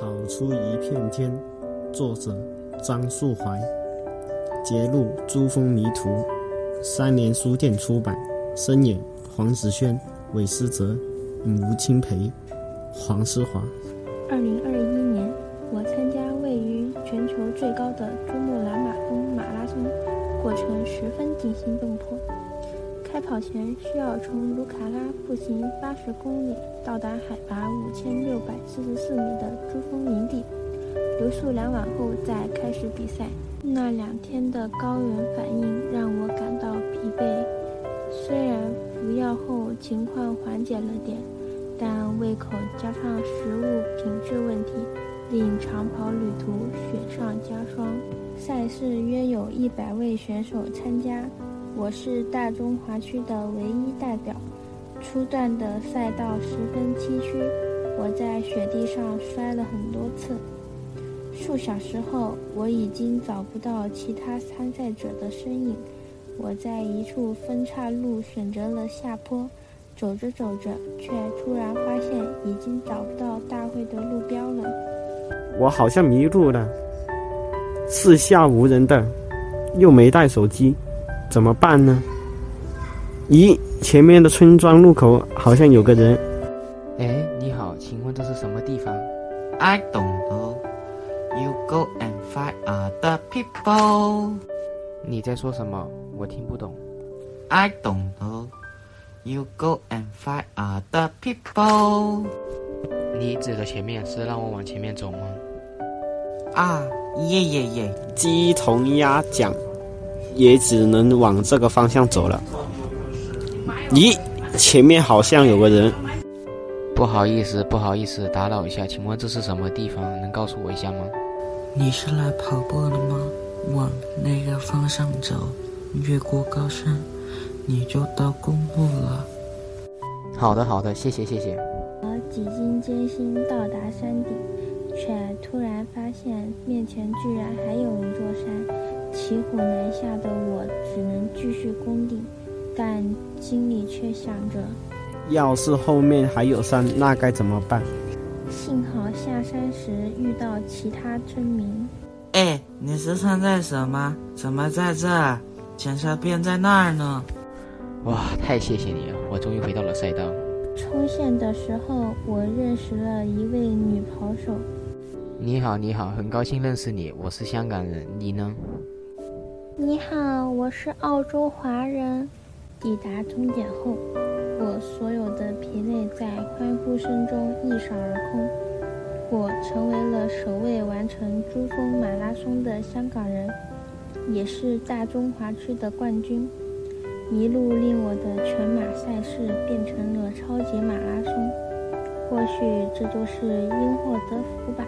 跑出一片天，作者张树怀，节录珠峰迷途，三联书店出版，声演黄子轩、韦思哲、吴清培、黄思华。二零二一年，我参加位于全球最高的珠穆朗玛峰马拉松，过程十分惊心动魄。开跑前需要从卢卡拉步行八十公里，到达海拔五千六百四十四米的珠峰营地，留宿两晚后再开始比赛。那两天的高原反应让我感到疲惫，虽然服药后情况缓解了点，但胃口加上食物品质问题，令长跑旅途雪上加霜。赛事约有一百位选手参加。我是大中华区的唯一代表，初段的赛道十分崎岖，我在雪地上摔了很多次。数小时后，我已经找不到其他参赛者的身影。我在一处分岔路选择了下坡，走着走着，却突然发现已经找不到大会的路标了。我好像迷路了，四下无人的，又没带手机。怎么办呢？咦，前面的村庄路口好像有个人。哎，你好，请问这是什么地方？I don't know. You go and find other people. 你在说什么？我听不懂。I don't know. You go and find other people. 你指的前面是让我往前面走吗？啊，耶耶耶！鸡同鸭讲。也只能往这个方向走了。咦，前面好像有个人。不好意思，不好意思，打扰一下，请问这是什么地方？能告诉我一下吗？你是来跑步的吗？往那个方向走，越过高山，你就到公路了。好的，好的，谢谢，谢谢。我几经艰辛到达山顶，发现面前居然还有一座山。骑虎难下的我只能继续攻顶，但心里却想着：要是后面还有山，那该怎么办？幸好下山时遇到其他村民。哎，你是参赛者吗？怎么在这？儿？检测便在那儿呢？哇，太谢谢你了！我终于回到了赛道。冲线的时候，我认识了一位女跑手。你好，你好，很高兴认识你。我是香港人，你呢？你好，我是澳洲华人。抵达终点后，我所有的疲累在欢呼声中一扫而空。我成为了首位完成珠峰马拉松的香港人，也是大中华区的冠军。一路令我的全马赛事变成了超级马拉松。或许这就是因祸得福吧。